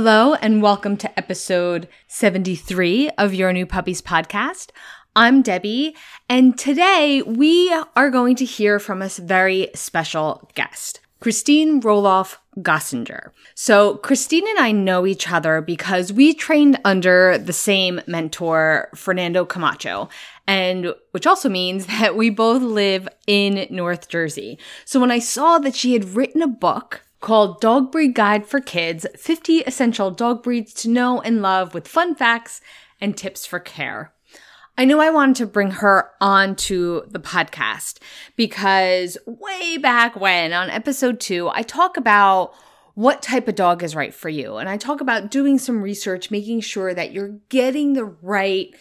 Hello, and welcome to episode 73 of Your New Puppies podcast. I'm Debbie, and today we are going to hear from a very special guest, Christine Roloff Gossinger. So, Christine and I know each other because we trained under the same mentor, Fernando Camacho, and which also means that we both live in North Jersey. So, when I saw that she had written a book called Dog Breed Guide for Kids 50 Essential Dog Breeds to Know and Love with Fun Facts and Tips for Care. I knew I wanted to bring her onto the podcast because way back when on episode two, I talk about what type of dog is right for you. And I talk about doing some research, making sure that you're getting the right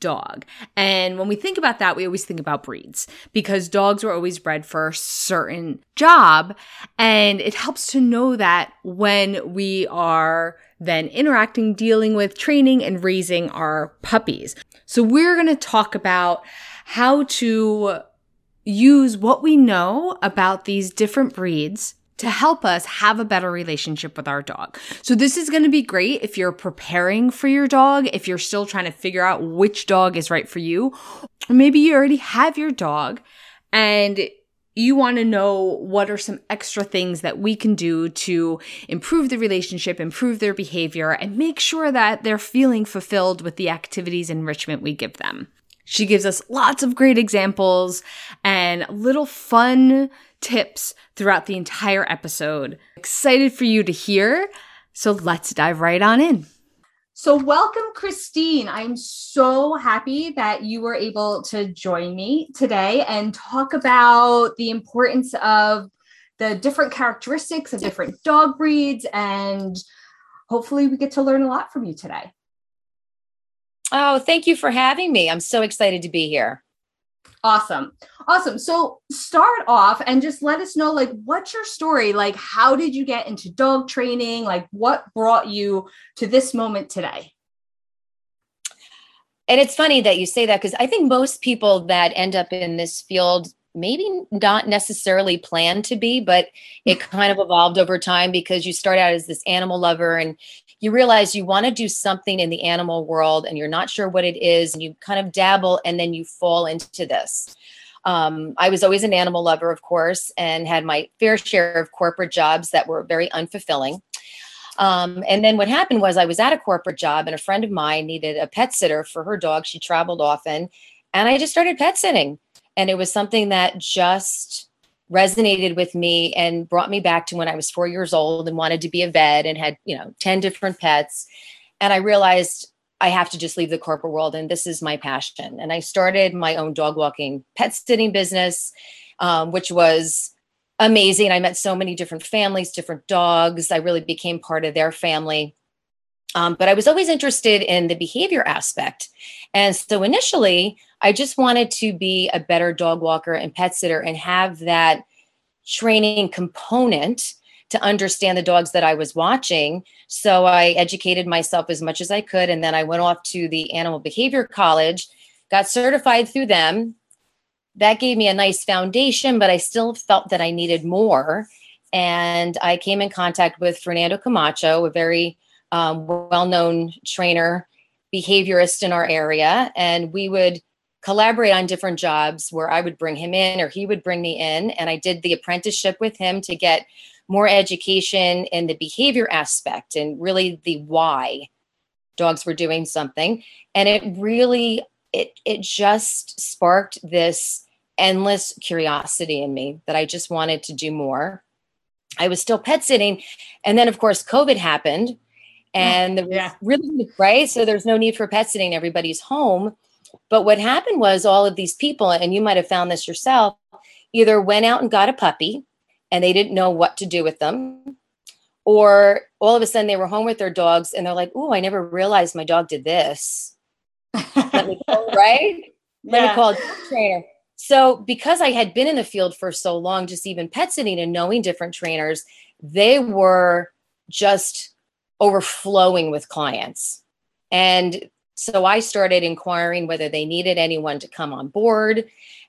dog. And when we think about that, we always think about breeds because dogs were always bred for a certain job. And it helps to know that when we are then interacting, dealing with, training, and raising our puppies. So we're going to talk about how to use what we know about these different breeds to help us have a better relationship with our dog. So this is going to be great if you're preparing for your dog, if you're still trying to figure out which dog is right for you, maybe you already have your dog and you want to know what are some extra things that we can do to improve the relationship, improve their behavior, and make sure that they're feeling fulfilled with the activities enrichment we give them. She gives us lots of great examples and little fun tips throughout the entire episode. Excited for you to hear. So let's dive right on in. So, welcome, Christine. I'm so happy that you were able to join me today and talk about the importance of the different characteristics of different dog breeds. And hopefully, we get to learn a lot from you today. Oh, thank you for having me. I'm so excited to be here. Awesome. Awesome. So start off and just let us know like what's your story? Like how did you get into dog training? Like what brought you to this moment today? And it's funny that you say that because I think most people that end up in this field maybe not necessarily planned to be, but it kind of evolved over time because you start out as this animal lover and you realize you want to do something in the animal world and you're not sure what it is and you kind of dabble and then you fall into this. Um, I was always an animal lover, of course, and had my fair share of corporate jobs that were very unfulfilling. Um, and then what happened was I was at a corporate job and a friend of mine needed a pet sitter for her dog. She traveled often. And I just started pet sitting. And it was something that just resonated with me and brought me back to when I was four years old and wanted to be a vet and had, you know, 10 different pets. And I realized I have to just leave the corporate world and this is my passion. And I started my own dog walking pet sitting business, um, which was amazing. I met so many different families, different dogs. I really became part of their family. Um, but I was always interested in the behavior aspect. And so initially, I just wanted to be a better dog walker and pet sitter and have that training component to understand the dogs that I was watching. So I educated myself as much as I could. And then I went off to the Animal Behavior College, got certified through them. That gave me a nice foundation, but I still felt that I needed more. And I came in contact with Fernando Camacho, a very um, well known trainer, behaviorist in our area. And we would collaborate on different jobs where I would bring him in or he would bring me in. And I did the apprenticeship with him to get more education in the behavior aspect and really the why dogs were doing something. And it really, it, it just sparked this endless curiosity in me that I just wanted to do more. I was still pet sitting. And then, of course, COVID happened. And the yeah. really, right? So there's no need for pet sitting. Everybody's home. But what happened was all of these people, and you might have found this yourself, either went out and got a puppy and they didn't know what to do with them, or all of a sudden they were home with their dogs and they're like, "Oh, I never realized my dog did this." Let me call, right? Let yeah. me call a trainer. So, because I had been in the field for so long, just even pet sitting and knowing different trainers, they were just overflowing with clients. And so I started inquiring whether they needed anyone to come on board.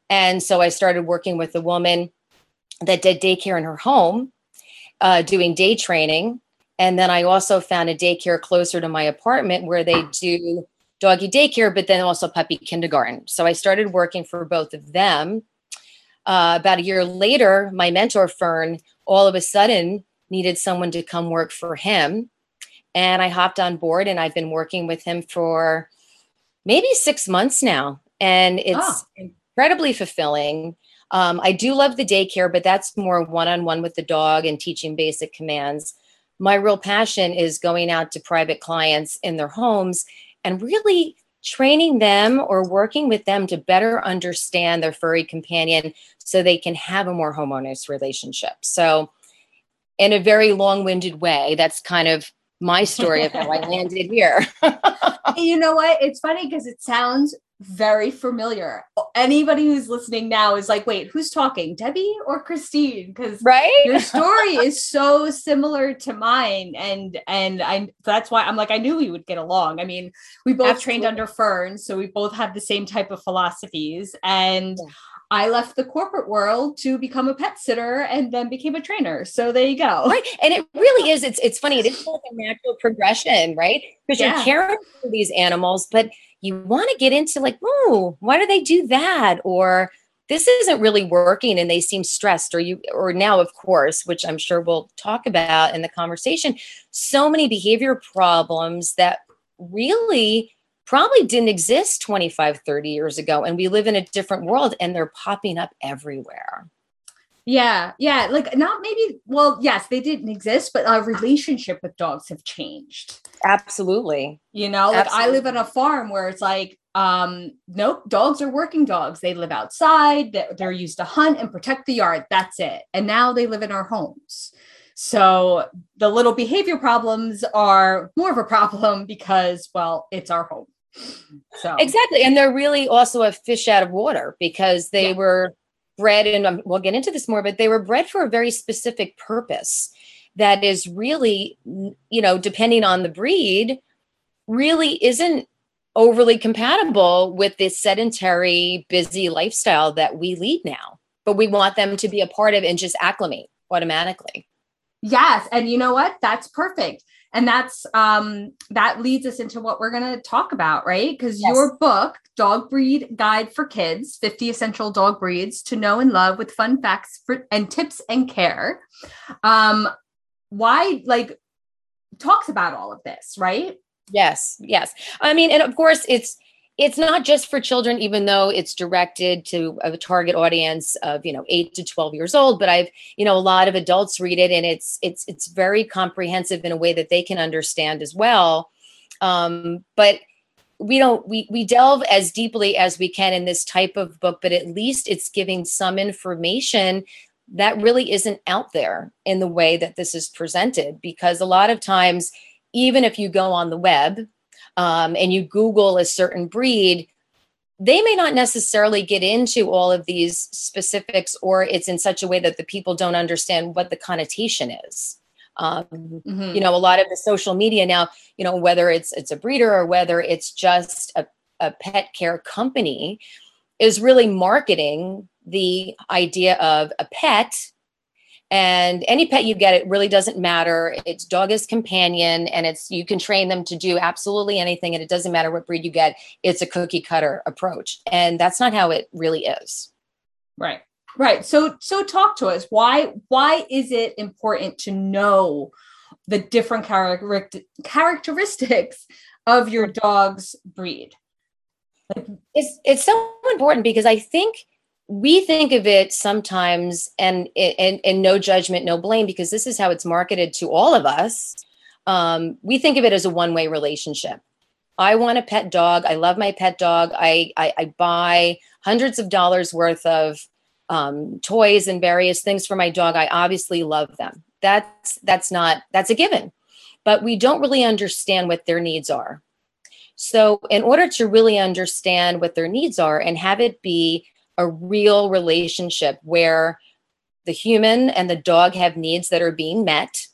And so I started working with a woman that did daycare in her home, uh, doing day training. And then I also found a daycare closer to my apartment where they do doggy daycare, but then also puppy kindergarten. So I started working for both of them. Uh, about a year later, my mentor, Fern, all of a sudden needed someone to come work for him. And I hopped on board and I've been working with him for maybe six months now. And it's oh. incredibly fulfilling. Um, I do love the daycare, but that's more one on one with the dog and teaching basic commands. My real passion is going out to private clients in their homes and really training them or working with them to better understand their furry companion so they can have a more homeowners relationship. So, in a very long winded way, that's kind of my story of how I landed here. you know what? It's funny because it sounds very familiar. Anybody who's listening now is like, wait, who's talking, Debbie or Christine? Because right, your story is so similar to mine, and and I that's why I'm like, I knew we would get along. I mean, we both Absolutely. trained under Fern, so we both have the same type of philosophies, and. Yeah. I left the corporate world to become a pet sitter and then became a trainer. So there you go. Right. And it really is. It's it's funny. It is like a natural progression, right? Because yeah. you're caring for these animals, but you want to get into like, oh, why do they do that? Or this isn't really working and they seem stressed or you or now of course which i'm sure we'll talk about in the conversation so many behavior problems that really probably didn't exist 25 30 years ago and we live in a different world and they're popping up everywhere yeah, yeah, like not maybe. Well, yes, they didn't exist, but our relationship with dogs have changed. Absolutely. You know, like Absolutely. I live on a farm where it's like, um, nope, dogs are working dogs. They live outside. They're used to hunt and protect the yard. That's it. And now they live in our homes. So the little behavior problems are more of a problem because, well, it's our home. So exactly, and they're really also a fish out of water because they yeah. were bred, and um, we'll get into this more, but they were bred for a very specific purpose that is really, you know, depending on the breed, really isn't overly compatible with this sedentary, busy lifestyle that we lead now. But we want them to be a part of and just acclimate automatically. Yes. And you know what? That's perfect and that's um that leads us into what we're going to talk about right? Because yes. your book dog breed guide for kids 50 essential dog breeds to know and love with fun facts for, and tips and care um why like talks about all of this right? Yes yes. I mean and of course it's it's not just for children even though it's directed to a target audience of you know 8 to 12 years old but i've you know a lot of adults read it and it's it's it's very comprehensive in a way that they can understand as well. Um, but we don't we we delve as deeply as we can in this type of book but at least it's giving some information that really isn't out there in the way that this is presented because a lot of times even if you go on the web um, and you Google a certain breed, they may not necessarily get into all of these specifics, or it's in such a way that the people don't understand what the connotation is. Um, mm-hmm. You know, a lot of the social media now, you know, whether it's it's a breeder or whether it's just a, a pet care company, is really marketing the idea of a pet and any pet you get it really doesn't matter. It's dog is companion and it's you can train them to do absolutely anything and it doesn't matter what breed you get it's a cookie cutter approach. And that's not how it really is. Right. Right. So so talk to us. Why why is it important to know the different character, characteristics of your dog's breed? It's it's so important because i think we think of it sometimes and and, and no judgment no blame because this is how it's marketed to all of us. Um, we think of it as a one-way relationship. I want a pet dog. I love my pet dog. I i, I buy hundreds of dollars worth of um, toys and various things for my dog. I obviously love them. That's that's not that's a given. But we don't really understand what their needs are. So, in order to really understand what their needs are and have it be a real relationship where the human and the dog have needs that are being met,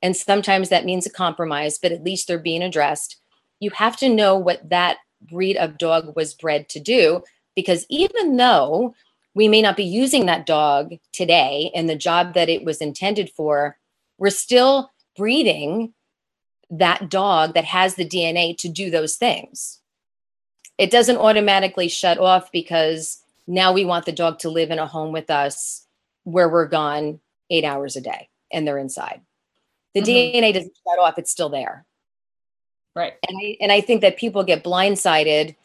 and sometimes that means a compromise, but at least they're being addressed, you have to know what that breed of dog was bred to do. Because even though we may not be using that dog today in the job that it was intended for, we're still breeding that dog that has the DNA to do those things. It doesn't automatically shut off because now we want the dog to live in a home with us where we're gone eight hours a day and they're inside. The mm-hmm. DNA doesn't shut off, it's still there. Right. And I, and I think that people get blindsided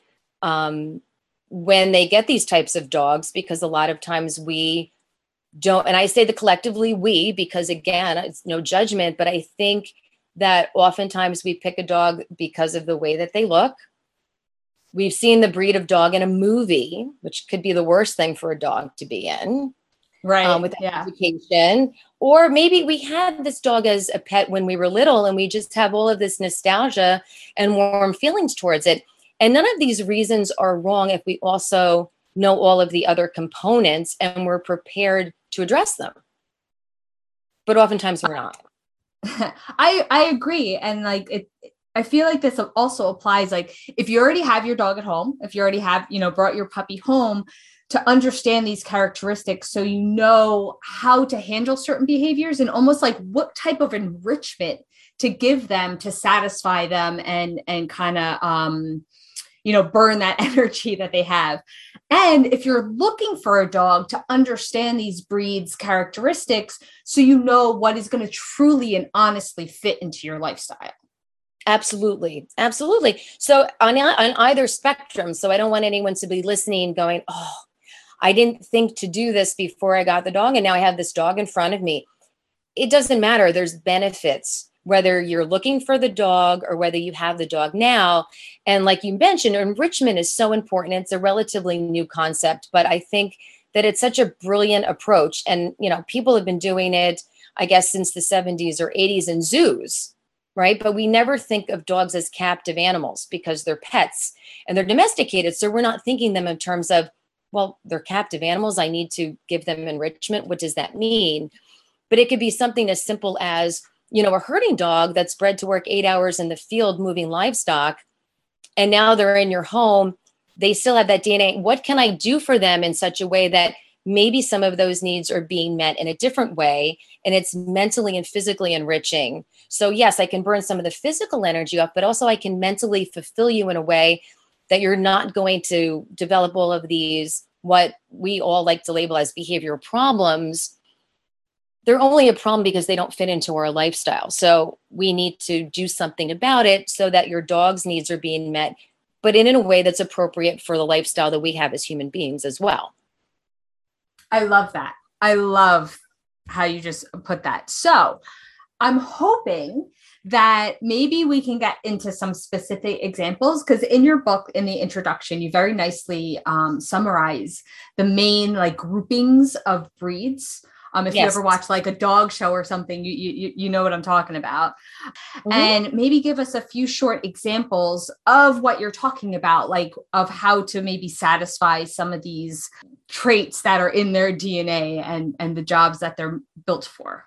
um, when they get these types of dogs because a lot of times we don't, and I say the collectively we because again, it's no judgment, but I think that oftentimes we pick a dog because of the way that they look. We've seen the breed of dog in a movie, which could be the worst thing for a dog to be in. Right. Um, with yeah. education. Or maybe we had this dog as a pet when we were little and we just have all of this nostalgia and warm feelings towards it. And none of these reasons are wrong if we also know all of the other components and we're prepared to address them. But oftentimes we're not. I I agree and like it I feel like this also applies like if you already have your dog at home, if you already have, you know, brought your puppy home to understand these characteristics so you know how to handle certain behaviors and almost like what type of enrichment to give them to satisfy them and and kind of um you know burn that energy that they have. And if you're looking for a dog to understand these breeds characteristics so you know what is going to truly and honestly fit into your lifestyle absolutely absolutely so on, on either spectrum so i don't want anyone to be listening going oh i didn't think to do this before i got the dog and now i have this dog in front of me it doesn't matter there's benefits whether you're looking for the dog or whether you have the dog now. And like you mentioned, enrichment is so important. It's a relatively new concept, but I think that it's such a brilliant approach. And, you know, people have been doing it, I guess, since the 70s or 80s in zoos, right? But we never think of dogs as captive animals because they're pets and they're domesticated. So we're not thinking them in terms of, well, they're captive animals. I need to give them enrichment. What does that mean? But it could be something as simple as, you know, a herding dog that's bred to work eight hours in the field moving livestock, and now they're in your home, they still have that DNA. What can I do for them in such a way that maybe some of those needs are being met in a different way and it's mentally and physically enriching? So, yes, I can burn some of the physical energy off, but also I can mentally fulfill you in a way that you're not going to develop all of these, what we all like to label as behavioral problems they're only a problem because they don't fit into our lifestyle. So we need to do something about it so that your dog's needs are being met, but in a way that's appropriate for the lifestyle that we have as human beings as well. I love that. I love how you just put that. So I'm hoping that maybe we can get into some specific examples because in your book in the introduction you very nicely um, summarize the main like groupings of breeds um, if yes. you ever watch like a dog show or something, you you you know what I'm talking about. Mm-hmm. And maybe give us a few short examples of what you're talking about, like of how to maybe satisfy some of these traits that are in their DNA and and the jobs that they're built for.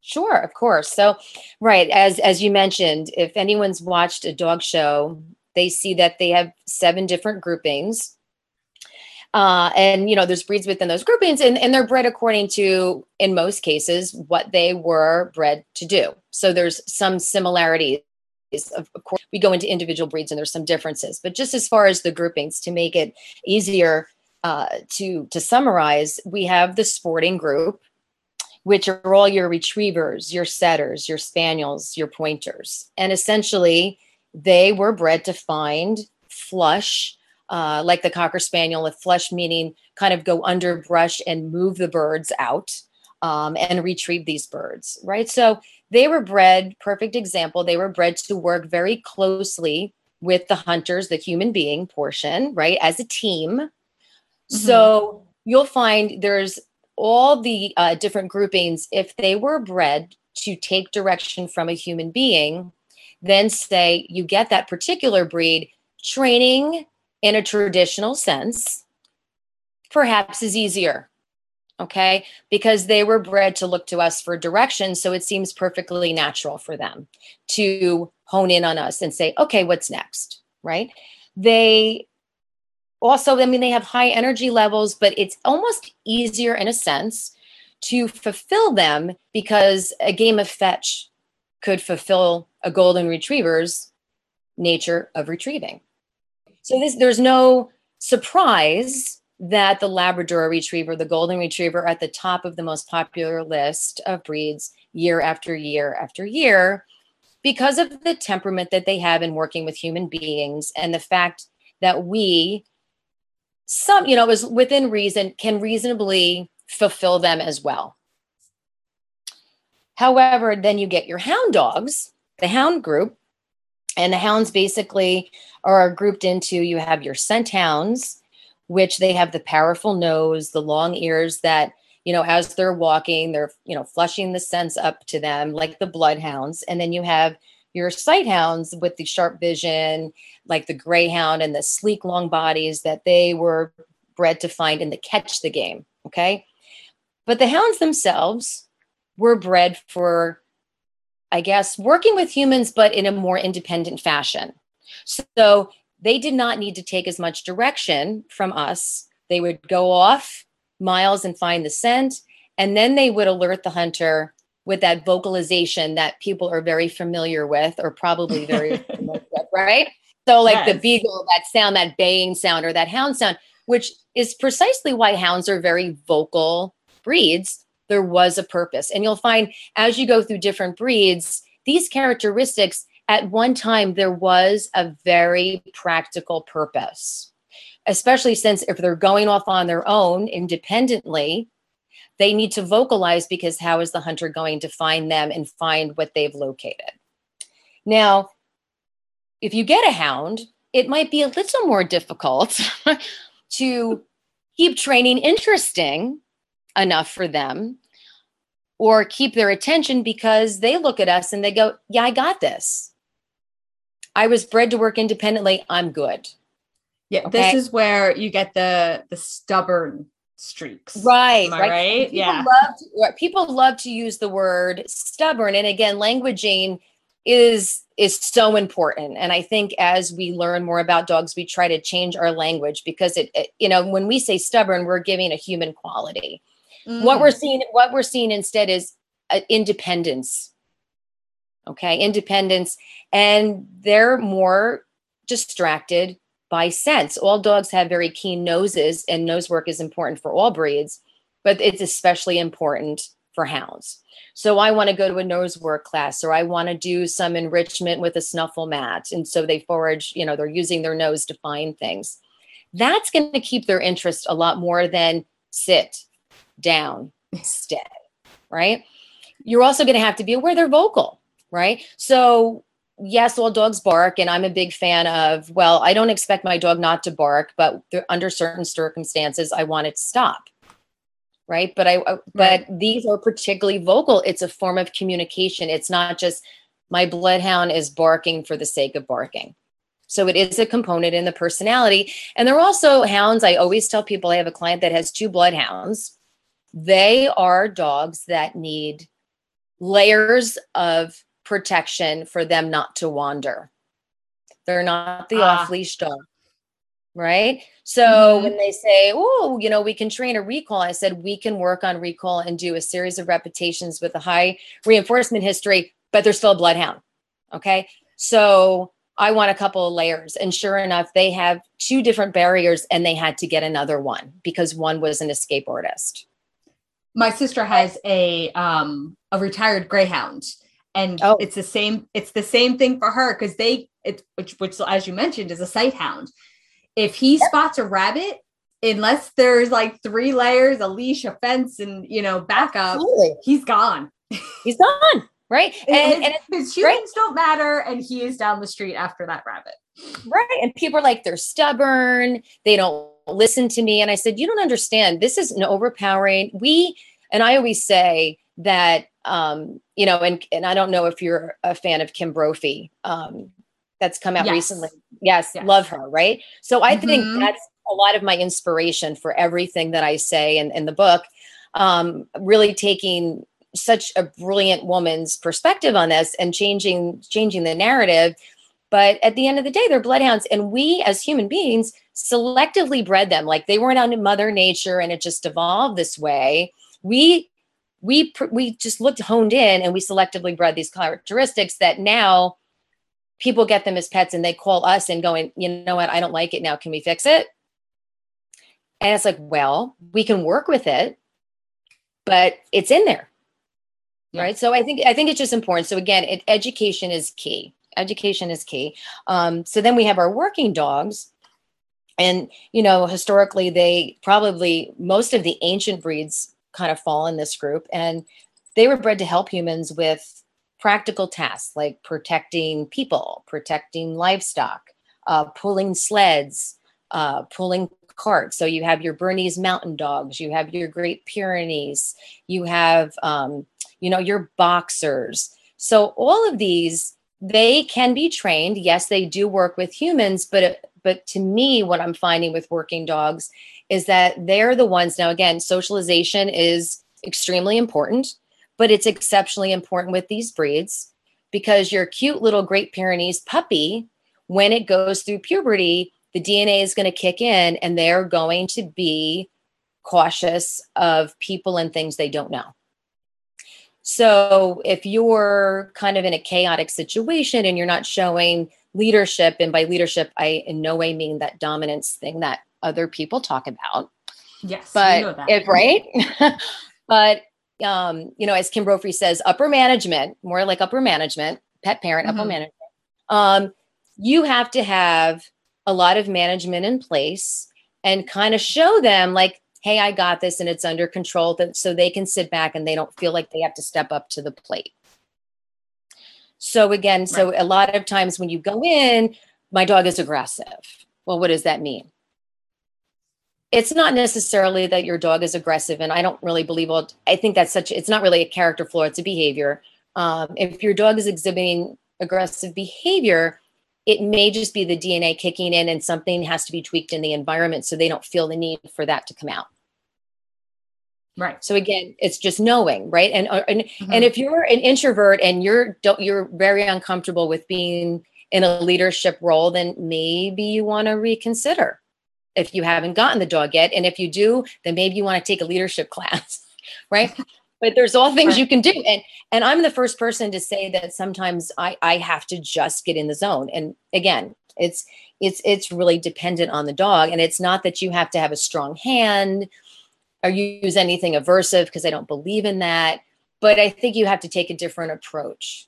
Sure, of course. So, right, as as you mentioned, if anyone's watched a dog show, they see that they have seven different groupings uh, and you know, there's breeds within those groupings, and, and they're bred according to, in most cases, what they were bred to do. So there's some similarities. Of, of course, we go into individual breeds and there's some differences, but just as far as the groupings, to make it easier uh, to to summarize, we have the sporting group, which are all your retrievers, your setters, your spaniels, your pointers, and essentially they were bred to find, flush, uh, like the cocker spaniel, with flush meaning kind of go under brush and move the birds out um, and retrieve these birds, right? So they were bred, perfect example, they were bred to work very closely with the hunters, the human being portion, right, as a team. Mm-hmm. So you'll find there's all the uh, different groupings, if they were bred to take direction from a human being, then say you get that particular breed training in a traditional sense perhaps is easier okay? Because they were bred to look to us for direction so it seems perfectly natural for them to hone in on us and say okay what's next? Right? They also i mean they have high energy levels but it's almost easier in a sense to fulfill them because a game of fetch could fulfill a golden retriever's nature of retrieving so this there's no surprise that the Labrador Retriever, the Golden Retriever, at the top of the most popular list of breeds year after year after year because of the temperament that they have in working with human beings and the fact that we, some, you know, is within reason, can reasonably fulfill them as well. However, then you get your hound dogs, the hound group, and the hounds basically are grouped into you have your scent hounds which they have the powerful nose, the long ears that, you know, as they're walking, they're, you know, flushing the scents up to them like the bloodhounds. And then you have your sight hounds with the sharp vision, like the greyhound and the sleek long bodies that they were bred to find in the catch the game. Okay. But the hounds themselves were bred for, I guess, working with humans, but in a more independent fashion. So they did not need to take as much direction from us. They would go off miles and find the scent, and then they would alert the hunter with that vocalization that people are very familiar with, or probably very familiar with, right? So, like yes. the beagle, that sound, that baying sound, or that hound sound, which is precisely why hounds are very vocal breeds. There was a purpose. And you'll find as you go through different breeds, these characteristics at one time there was a very practical purpose, especially since if they're going off on their own independently, they need to vocalize because how is the hunter going to find them and find what they've located? Now, if you get a hound, it might be a little more difficult to keep training interesting enough for them or keep their attention because they look at us and they go, Yeah, I got this. I was bred to work independently. I'm good. Yeah, okay? this is where you get the the stubborn streaks. Right, right. right? People yeah. Love to, people love to use the word stubborn, and again, languaging is is so important. And I think as we learn more about dogs, we try to change our language because it, it you know, when we say stubborn, we're giving a human quality. Mm. What we're seeing, what we're seeing instead is uh, independence. Okay independence. And they're more distracted by scents all dogs have very keen noses and nose work is important for all breeds but it's especially important for hounds. So i want to go to a nose work class or i want to do some enrichment with a snuffle mat. And so they forage you know they're using their nose to find things. That's going to keep their interest a lot more than sit down stay right you're also going to have to be aware they're vocal right? So, yes, all dogs bark, and I'm a big fan of, well, I don't expect my dog not to bark, but under certain circumstances, I want it to stop. Right. But I, uh, but these are particularly vocal. It's a form of communication. It's not just my bloodhound is barking for the sake of barking. So it is a component in the personality. And there are also hounds. I always tell people I have a client that has two bloodhounds. They are dogs that need layers of protection for them not to wander. They're not the ah. off leash dog. Right. So mm-hmm. when they say, oh, you know, we can train a recall, I said, we can work on recall and do a series of repetitions with a high reinforcement history, but they're still a bloodhound. Okay. So I want a couple of layers. And sure enough, they have two different barriers and they had to get another one because one was an escape artist. My sister has a um a retired greyhound and oh. it's the same it's the same thing for her because they it which which as you mentioned is a sight hound if he yep. spots a rabbit unless there's like three layers a leash a fence and you know backup Absolutely. he's gone he's gone right and, and, his, his humans right. don't matter and he is down the street after that rabbit right and people are like they're stubborn they don't listen to me and i said you don't understand this is an overpowering we and i always say that um, you know, and and I don't know if you're a fan of Kim Brophy. Um, that's come out Yes. recently. Yes, Yes. love her, right? So I think Mhm. that's a lot of my inspiration for everything that I say in, in the book. Um, really taking such a brilliant woman's perspective on this and changing changing the narrative. But at the end of the day, they're bloodhounds, and we as human beings selectively bred them. Like they weren't on Mother Nature, and it just evolved this way. We we we just looked honed in, and we selectively bred these characteristics that now people get them as pets, and they call us and going, you know what, I don't like it now. Can we fix it? And it's like, well, we can work with it, but it's in there Yeah. right so i think i think it's just important so again it, education is key education is key. Um, so then we have our working dogs. And you know historically they probably most of the ancient breeds kind of fall in this group. And they were bred to help humans with practical tasks like protecting people protecting livestock uh, pulling sleds uh, pulling carts. So you have your bernese mountain dogs you have your great pyrenees you have um, you know your boxers. So all of these they can be trained. Yes they do work with humans but but to me what i'm finding with working dogs is that they're the ones now again socialization is extremely important but it's exceptionally important with these breeds because your cute little great pyrenees puppy when it goes through puberty the dna is going to kick in and they're going to be cautious of people and things they don't know so if you're kind of in a chaotic situation and you're not showing leadership, and by leadership, I in no way mean that dominance thing that other people talk about, Yes, but that. if right, but um, you know, as Kim Brophy says, upper management, more like upper management, pet parent, upper Mhm. management, um, you have to have a lot of management in place and kind of show them like, hey, I got this and it's under control, that so they can sit back and they don't feel like they have to step up to the plate. So again, so a lot of times when you go in, my dog is aggressive. Well, what does that mean? It's not necessarily that your dog is aggressive, and I don't really believe. Well, I think that's such. It's not really a character flaw; it's a behavior. Um, if your dog is exhibiting aggressive behavior, it may just be the DNA kicking in, and something has to be tweaked in the environment so they don't feel the need for that to come out. Right. So again, it's just knowing, right? And uh, and Mhm. and if you're an introvert and you're don't you're very uncomfortable with being in a leadership role, then maybe you want to reconsider if you haven't gotten the dog yet. And if you do, then maybe you want to take a leadership class, right? but there's all things you can do. And and I'm the first person to say that sometimes I I have to just get in the zone. And again, it's it's it's really dependent on the dog. And it's not that you have to have a strong hand or use anything aversive because I don't believe in that. But I think you have to take a different approach.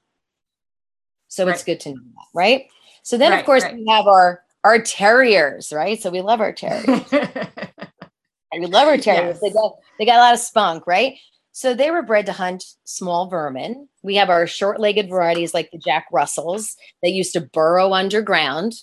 So it's good to know that, right? So then, Right, of course, right. we have our our terriers, right? So we love our terriers. we love our terriers. They got they got a lot of spunk, right? So they were bred to hunt small vermin. We have our short-legged varieties like the Jack Russells. that used to burrow underground.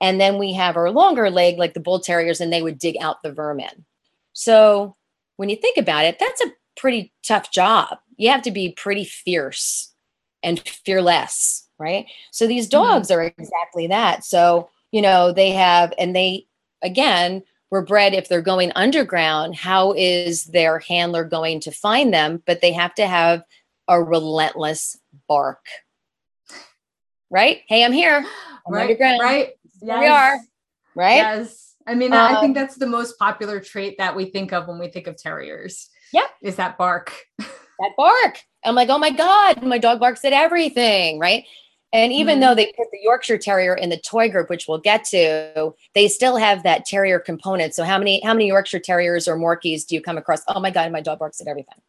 And then we have our longer leg like the bull terriers and they would dig out the vermin. So when you think about it, that's a pretty tough job. You have to be pretty fierce and fearless, right? So these mm-hmm. dogs are exactly that. So, you know, they have, and they, again, were bred if they're going underground, how is their handler going to find them? But they have to have a relentless bark, right? Hey, I'm here. I'm right. underground. Right. Here we are, right? Yes. I mean, I Um, think that's the most popular trait that we think of when we think of terriers. Yeah. Is that bark. that bark. I'm like, oh my God, my dog barks at everything, right? And even Mhm. though they put the Yorkshire Terrier in the toy group, which we'll get to, they still have that terrier component. So how many how many Yorkshire Terriers or Morkies do you come across? Oh my God, my dog barks at everything.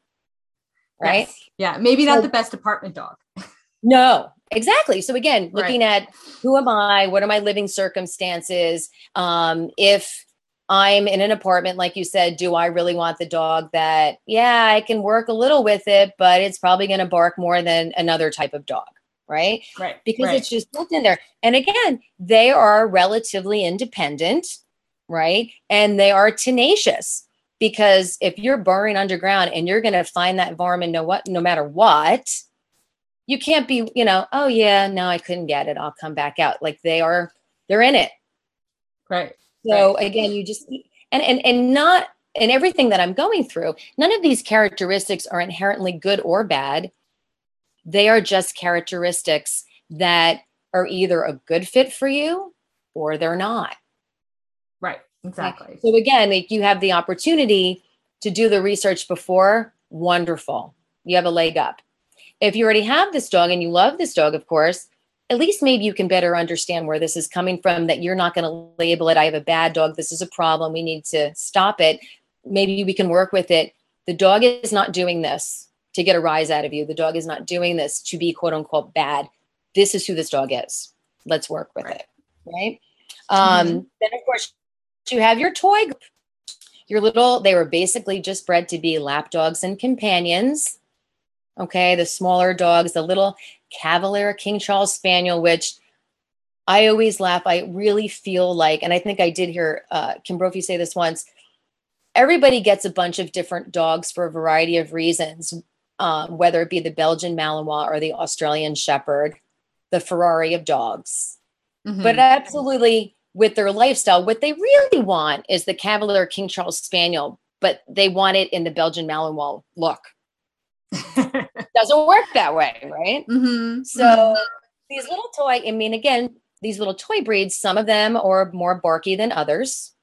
Right? Yes. Yeah. Maybe not So- the best apartment dog. No, exactly. So again, Right. looking at who am I? What are my living circumstances? Um, if I'm in an apartment, like you said, do I really want the dog that, yeah, I can work a little with it, but it's probably going to bark more than another type of dog, right? Right. Because right. it's just built in there. And again, they are relatively independent, right? And they are tenacious. because if you're burrowing underground and you're going to find that varmint no what no matter what you can't be you know oh yeah no i couldn't get it i'll come back out like they are they're in it right so right. again you just and and and not and everything that i'm going through none of these characteristics are inherently good or bad they are just characteristics that are either a good fit for you or they're not right Exactly. So again, like you have the opportunity to do the research before, wonderful. You have a leg up. If you already have this dog and you love this dog, of course, at least maybe you can better understand where this is coming from, that you're not going to label it, I have a bad dog, this is a problem, we need to stop it. Maybe we can work with it. The dog is not doing this to get a rise out of you. The dog is not doing this to be quote unquote bad. This is who this dog is. Let's work with right. it. Right. Um, mm-hmm. Then, of course, you have your toy group. Your little, they were basically just bred to be lap dogs and companions. Okay, the smaller dogs, the little Cavalier King Charles Spaniel, which I always laugh. I really feel like, and I think I did hear uh, Kim Brophy say this once everybody gets a bunch of different dogs for a variety of reasons, um, whether it be the Belgian Malinois or the Australian Shepherd, the Ferrari of dogs. Mm-hmm. But absolutely, with their lifestyle. What they really want is the Cavalier King Charles Spaniel, but they want it in the Belgian Malinois look. Doesn't work that way, right? Mm-hmm. So mm-hmm. these little toy, I mean, again, these little toy breeds, some of them are more barky than others.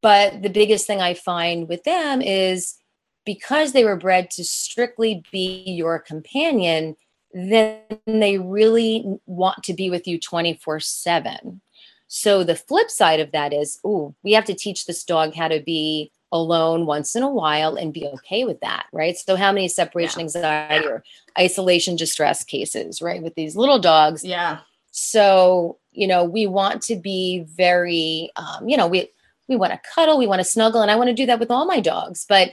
But the biggest thing I find with them is because they were bred to strictly be your companion, then they really want to be with you 24 7. So the flip side of that is, oh, we have to teach this dog how to be alone once in a while and be okay with that, right? So how many separation yeah. anxiety or isolation distress cases, right, with these little dogs? Yeah. So you know, we want to be very, um, you know, we we want to cuddle, we want to snuggle, and I want to do that with all my dogs, but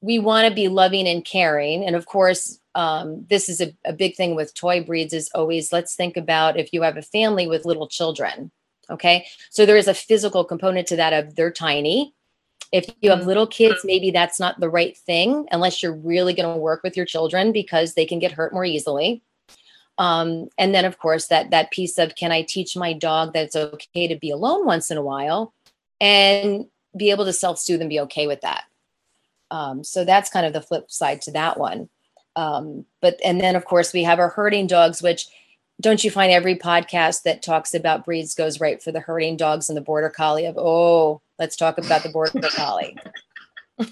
we want to be loving and caring, and of course. Um, this is a, a big thing with toy breeds is always let's think about if you have a family with little children Okay. So there is a physical component to that of they're tiny. If you have mm-hmm. little kids, maybe that's not the right thing unless you're really going to work with your children because they can get hurt more easily. Um, and then of course that that piece of can I teach my dog that it's okay to be alone once in a while and be able to self-soothe and be okay with that. Um, so that's kind of the flip side to that one. Um, but and then of course we have our herding dogs, which don't you find every podcast that talks about breeds goes right for the herding dogs and the border collie of oh let's talk about the border collie.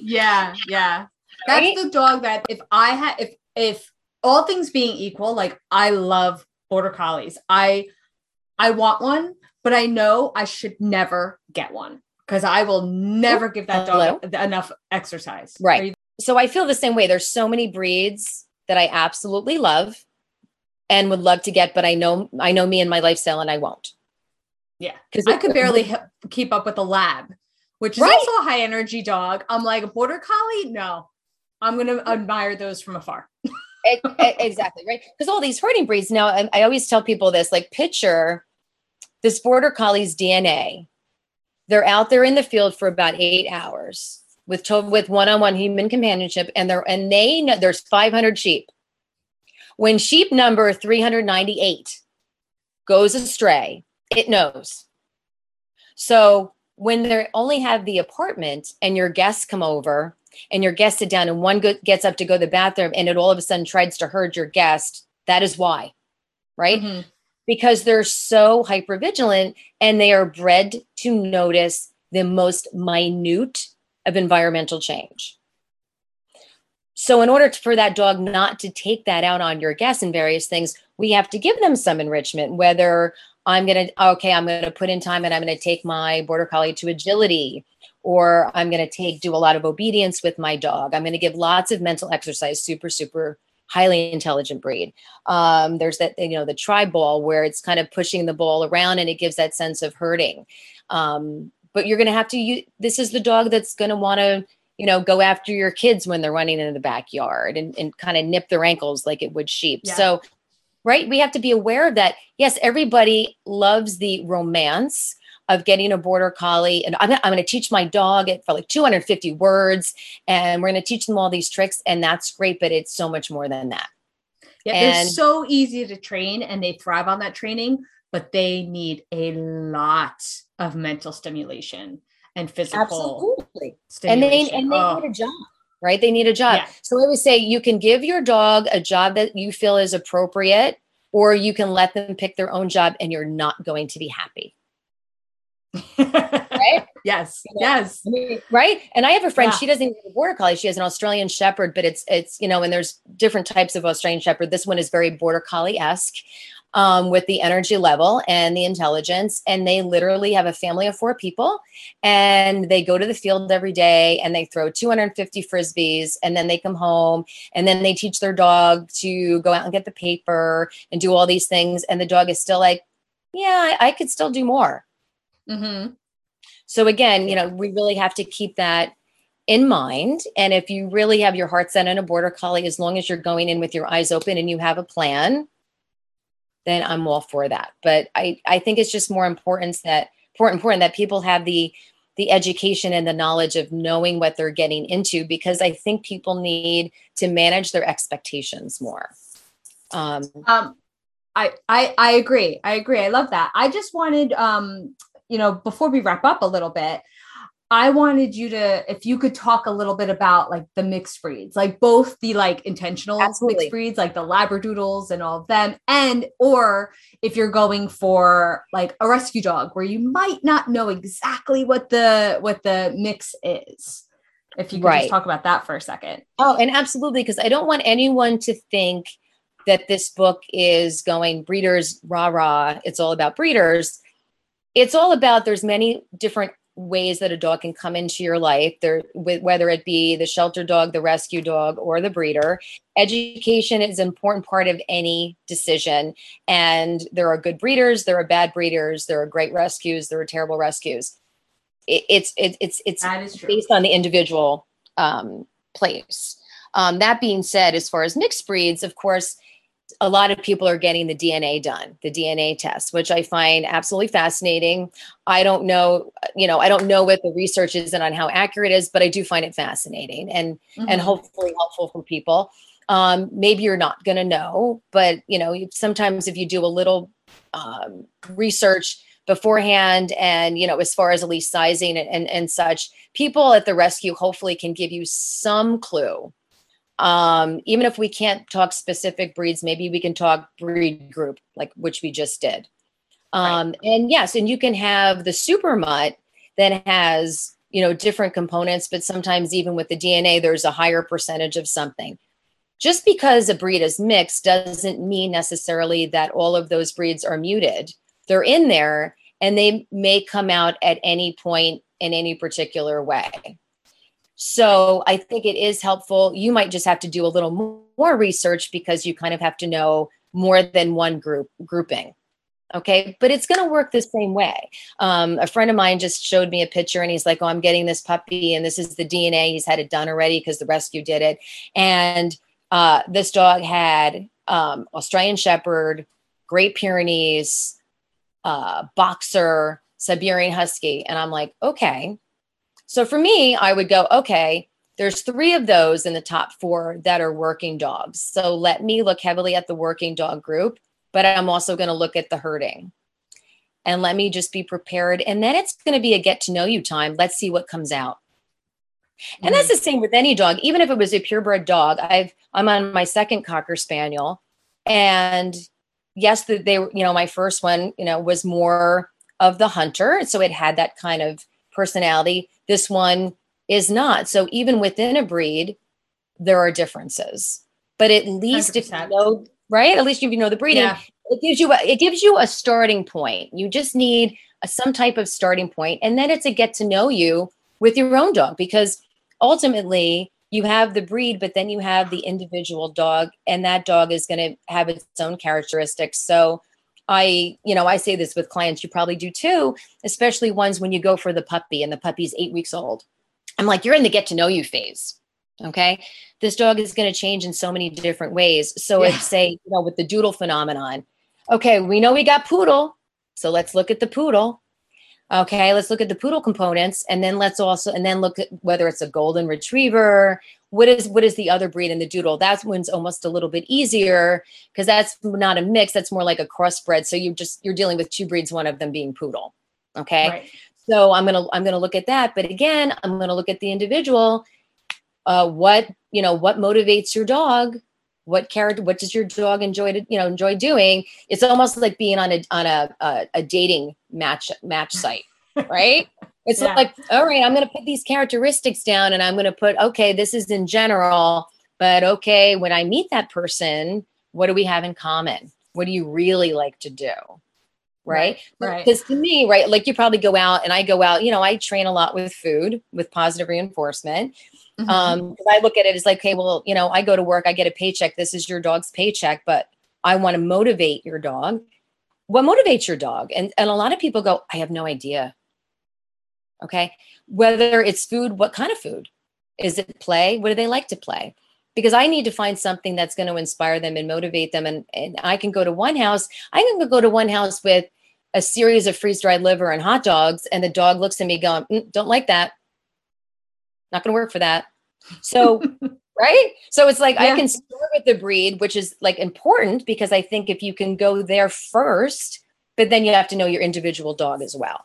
Yeah yeah. That's right? the dog that if i had if if all things being equal like i love border collies. I i want one but i know i should never get one because i will never oh, give that dog Hello? enough exercise. Right. So i feel the same way. There's so many breeds that i absolutely love and would love to get, but I know I know me and my lifestyle, and I won't. Yeah, because I could barely keep up with a lab, which is right. also a high energy dog. I'm like a border collie. No, I'm gonna admire those from afar. exactly right, because all these herding breeds now. I, I always tell people this: like, picture this border collie's DNA. They're out there in the field for about eight hours with to- with one-on-one human companionship, and they're and they know there's 500 sheep when sheep number 398 goes astray, it knows. So when they only have the apartment and your guests come over and your guests sit down and one go- gets up to go to the bathroom and it all of a sudden tries to herd your guest, that is why, right? Mm-hmm. Because they're so hyper vigilant and they are bred to notice the most minute of environmental change. So, in order for that dog not to take that out on your guests and various things, we have to give them some enrichment, whether I'm going to, okay, I'm going to put in time and I'm going to take my border collie to agility, or I'm going to take, do a lot of obedience with my dog. I'm going to give lots of mental exercise, super, super highly intelligent breed. Um, there's that, you know, the Treibball where it's kind of pushing the ball around and it gives that sense of herding Um, but you're going to have to use, this is the dog that's going to want to you know, go after your kids when they're running in the backyard and, and kind of nip their ankles like it would sheep. Yeah. So, right, we have to be aware of that. Yes, everybody loves the romance, of getting a border collie and i'm, I'm going to teach my dog it for like 250 words and we're going to teach them all these tricks and that's great but it's so much more than that yeah they're so easy to train and they thrive on that training but they need a lot of mental stimulation and physical absolutely and they and they oh. need a job right they need a job yeah. so i would say you can give your dog a job that you feel is appropriate or you can let them pick their own job and you're not going to be happy. right? Yes. You know? Yes. I mean, right. And I have a friend, yeah. she doesn't even have a border collie. She has an Australian shepherd, but it's, it's, you know, and there's different types of Australian shepherd. This one is very border collie esque um, with the energy level and the intelligence. And they literally have a family of four people and they go to the field every day and they throw 250 frisbees and then they come home and then they teach their dog to go out and get the paper and do all these things. And the dog is still like, yeah, I, I could still do more. Mm-hmm. So again, you know, we really have to keep that in mind. And if you really have your heart set on a border collie, as long as you're going in with your eyes open and you have a plan, then I'm all for that. But I, I think it's just more important that important, important that people have the the education and the knowledge of knowing what they're getting into because I think people need to manage their expectations more. Um, um I, I I agree. I agree. I love that. I just wanted um you know before we wrap up a little bit I wanted you to, if you could talk a little bit about like the mixed breeds, like both the like intentional Absolutely. mixed breeds, like the Labradoodles and all of them, and or if you're going for like a rescue dog where you might not know exactly what the what the mix is. If you could right. just talk about that for a second. Oh, and absolutely, because I don't want anyone to think that this book is going breeders rah rah. It's all about breeders. It's all about there's many different ways that a dog can come into your life there whether it be the shelter dog the rescue dog or the breeder. Education is an important part of any decision and there are good breeders there are bad breeders there are great rescues there are terrible rescues. It, it's it, it's it's based on the individual um, place. Um, that being said as far as mixed breeds of course a lot of people are getting the DNA done, the DNA test, which I find absolutely fascinating. I don't know, you know, I don't know what the research is and on how accurate it is, but I do find it fascinating and mm-hmm. and hopefully helpful for people. Um, maybe you're not going to know, but you know, sometimes if you do a little um, research beforehand, and you know, as far as at least sizing and, and and such, people at the rescue hopefully can give you some clue um, even if we can't talk specific breeds, maybe we can talk breed group, like which we just did. Um, right. And yes, and you can have the super mutt that has you know different components, but sometimes even with the DNA, there's a higher percentage of something. Just because a breed is mixed doesn't mean necessarily that all of those breeds are muted. They're in there, and they may come out at any point in any particular way. So I think it is helpful. You might just have to do a little more research because you kind of have to know more than one group grouping. Okay, but it's going to work the same way. Um, a friend of mine just showed me a picture and he's like, Oh, I'm getting this puppy, and this is the DNA. He's had it done already because the rescue did it. And uh, this dog had um, Australian Shepherd, Great Pyrenees, uh, Boxer, Siberian Husky. And I'm like, Okay, so for me, I would go, okay, there's three of those in the top four that are working dogs. So let me look heavily at the working dog group, but I'm also going to look at the herding. And let me just be prepared. And then it's going to be a get to know you time. Let's see what comes out. And that's mm-hmm. the same with any dog. Even if it was a purebred dog, I've I'm on my second cocker spaniel, and yes, they were you know my first one you know was more of the hunter, so it had that kind of personality. This one is not. So even within a breed, there are differences. But at least 100%. if you know, right? At least if you know the breeding, yeah. it gives you a, it gives you a starting point. You just need a, some type of starting point, and then it's a get to know you with your own dog because ultimately you have the breed, but then you have the individual dog, and that dog is going to have its own characteristics. So I, you know, I say this with clients, you probably do too, especially ones when you go for the puppy and the puppy's eight weeks old. I'm like, you're in the get to know you phase. Okay. This dog is going to change in so many different ways. So yeah. it's say, you know, with the doodle phenomenon. Okay, we know we got poodle. So let's look at the poodle. Okay, let's look at the poodle components and then let's also and then look at whether it's a golden retriever. What is what is the other breed in the doodle? That one's almost a little bit easier because that's not a mix, that's more like a crossbred. So you just you're dealing with two breeds, one of them being poodle. Okay. Right. So I'm gonna I'm gonna look at that. But again, I'm gonna look at the individual. Uh, what you know, what motivates your dog? What character? What does your dog enjoy to you know enjoy doing? It's almost like being on a on a a, a dating match match site, right? It's yeah. like, all right, I'm going to put these characteristics down and I'm going to put, okay, this is in general, but okay, when I meet that person, what do we have in common? What do you really like to do? Right. Right. Because to me, right, like you probably go out and I go out, you know, I train a lot with food, with positive reinforcement. Mm-hmm. Um, I look at it as like, okay, well, you know, I go to work, I get a paycheck. This is your dog's paycheck, but I want to motivate your dog. What motivates your dog? And and a lot of people go, I have no idea. Okay. Whether it's food, what kind of food? Is it play? What do they like to play? Because I need to find something that's going to inspire them and motivate them. And, and I can go to one house, I can go to one house with a series of freeze dried liver and hot dogs, and the dog looks at me going, mm, Don't like that. Not going to work for that. So, right? So it's like yeah. I can start with the breed, which is like important because I think if you can go there first, but then you have to know your individual dog as well.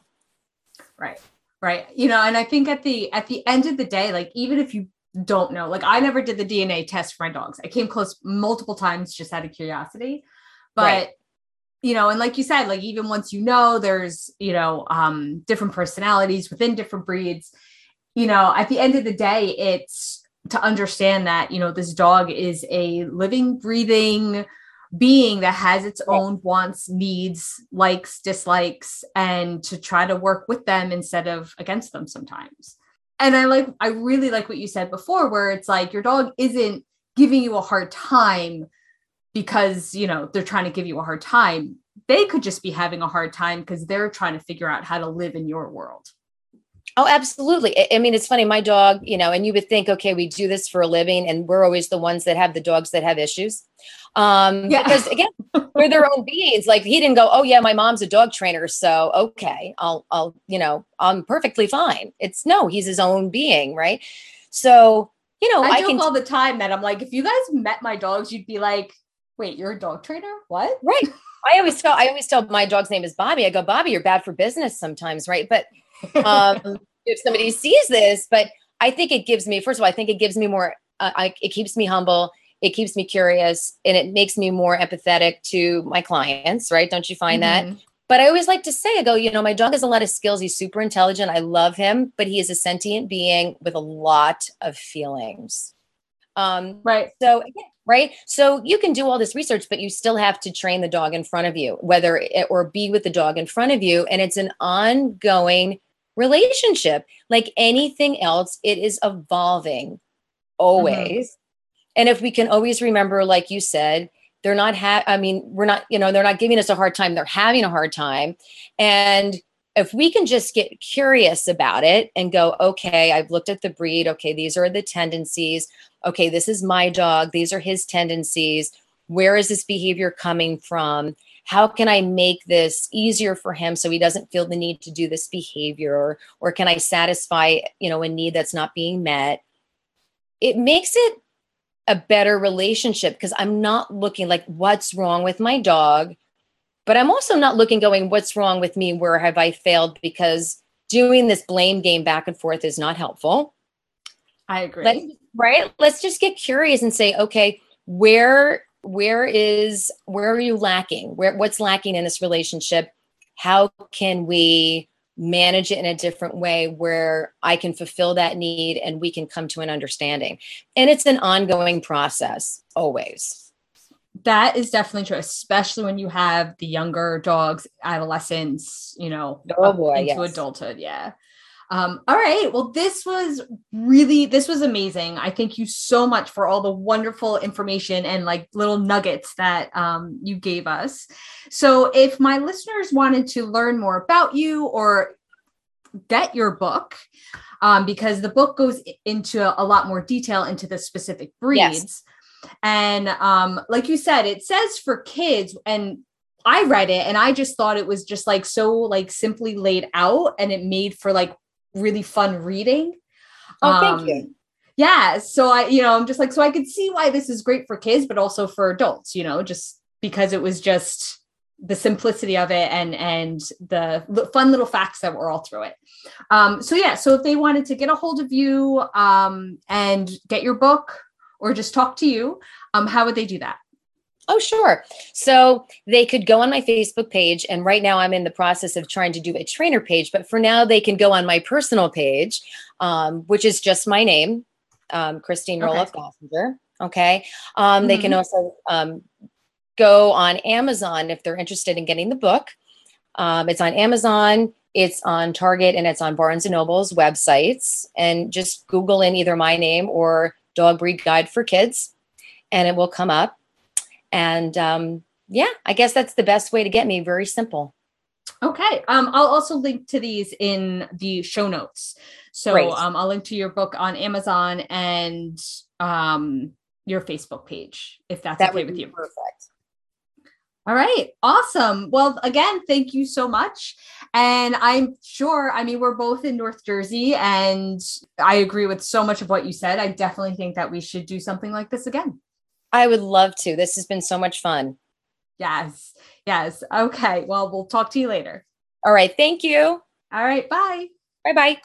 Right right you know and i think at the at the end of the day like even if you don't know like i never did the dna test for my dogs i came close multiple times just out of curiosity but right. you know and like you said like even once you know there's you know um different personalities within different breeds you know at the end of the day it's to understand that you know this dog is a living breathing being that has its own wants, needs, likes, dislikes, and to try to work with them instead of against them sometimes. And I like, I really like what you said before, where it's like your dog isn't giving you a hard time because, you know, they're trying to give you a hard time. They could just be having a hard time because they're trying to figure out how to live in your world. Oh, absolutely. I mean, it's funny. My dog, you know, and you would think, okay, we do this for a living, and we're always the ones that have the dogs that have issues. Um, yeah. because again, they're their own beings. Like he didn't go, oh yeah, my mom's a dog trainer, so okay, I'll, I'll, you know, I'm perfectly fine. It's no, he's his own being, right? So, you know, I, I joke all the time that I'm like, if you guys met my dogs, you'd be like, wait, you're a dog trainer? What? Right. I always tell, I always tell my dog's name is Bobby. I go, Bobby, you're bad for business sometimes, right? But um, if somebody sees this, but I think it gives me, first of all, I think it gives me more, uh, I, it keeps me humble it keeps me curious and it makes me more empathetic to my clients, right? Don't you find mm-hmm. that? But I always like to say, I go, you know, my dog has a lot of skills. He's super intelligent. I love him, but he is a sentient being with a lot of feelings. Um, right. So, right. So you can do all this research, but you still have to train the dog in front of you, whether it, or be with the dog in front of you. And it's an ongoing relationship. Like anything else, it is evolving always. Mm-hmm. And if we can always remember, like you said, they're not ha- I mean, we're not, you know, they're not giving us a hard time, they're having a hard time. And if we can just get curious about it and go, okay, I've looked at the breed. Okay, these are the tendencies. Okay, this is my dog. These are his tendencies. Where is this behavior coming from? How can I make this easier for him so he doesn't feel the need to do this behavior? Or, or can I satisfy, you know, a need that's not being met? It makes it a better relationship because I'm not looking like what's wrong with my dog, but I'm also not looking going what's wrong with me, where have I failed because doing this blame game back and forth is not helpful. I agree. Let's, right? Let's just get curious and say, okay, where where is where are you lacking? Where what's lacking in this relationship? How can we manage it in a different way where I can fulfill that need and we can come to an understanding. And it's an ongoing process, always. That is definitely true, especially when you have the younger dogs, adolescents, you know, oh boy, into yes. adulthood. Yeah. Um, all right. Well, this was really, this was amazing. I thank you so much for all the wonderful information and like little nuggets that um, you gave us. So, if my listeners wanted to learn more about you or get your book, um, because the book goes into a lot more detail into the specific breeds. Yes. And um, like you said, it says for kids, and I read it and I just thought it was just like so like simply laid out and it made for like really fun reading. Oh, thank um, you. Yeah. So I, you know, I'm just like, so I could see why this is great for kids, but also for adults, you know, just because it was just the simplicity of it and and the fun little facts that were all through it. Um, so yeah, so if they wanted to get a hold of you um, and get your book or just talk to you, um, how would they do that? Oh, sure. So they could go on my Facebook page. And right now I'm in the process of trying to do a trainer page. But for now, they can go on my personal page, um, which is just my name, um, Christine okay. Roloff Gossinger. Okay. Um, mm-hmm. They can mm-hmm. also um, go on Amazon if they're interested in getting the book. Um, it's on Amazon, it's on Target, and it's on Barnes and Noble's websites. And just Google in either my name or Dog Breed Guide for Kids, and it will come up. And um, yeah, I guess that's the best way to get me. Very simple. Okay. Um, I'll also link to these in the show notes. So um, I'll link to your book on Amazon and um, your Facebook page if that's that okay with you. Perfect. All right. Awesome. Well, again, thank you so much. And I'm sure, I mean, we're both in North Jersey, and I agree with so much of what you said. I definitely think that we should do something like this again. I would love to. This has been so much fun. Yes. Yes. Okay. Well, we'll talk to you later. All right. Thank you. All right. Bye. Bye bye.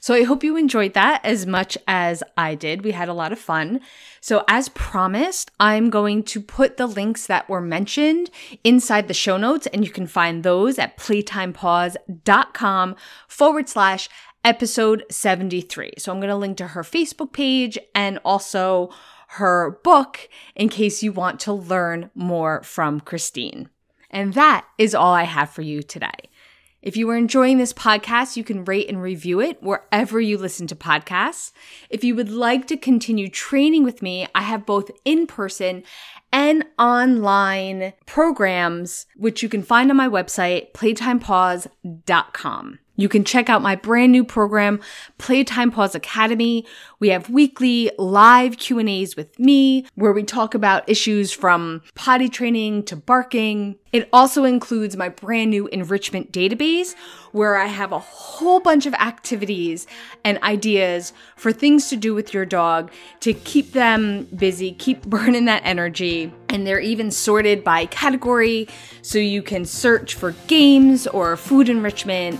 So I hope you enjoyed that as much as I did. We had a lot of fun. So, as promised, I'm going to put the links that were mentioned inside the show notes, and you can find those at playtimepaws.com forward slash episode 73. So, I'm going to link to her Facebook page and also her book in case you want to learn more from Christine. And that is all I have for you today. If you are enjoying this podcast, you can rate and review it wherever you listen to podcasts. If you would like to continue training with me, I have both in person and online programs, which you can find on my website, playtimepaws.com. You can check out my brand new program, Playtime Paws Academy. We have weekly live Q&As with me where we talk about issues from potty training to barking. It also includes my brand new enrichment database where I have a whole bunch of activities and ideas for things to do with your dog to keep them busy, keep burning that energy. And they're even sorted by category so you can search for games or food enrichment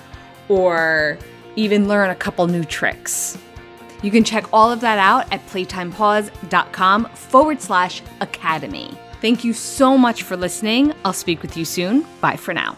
or even learn a couple new tricks. You can check all of that out at playtimepaws.com forward slash academy. Thank you so much for listening. I'll speak with you soon. Bye for now.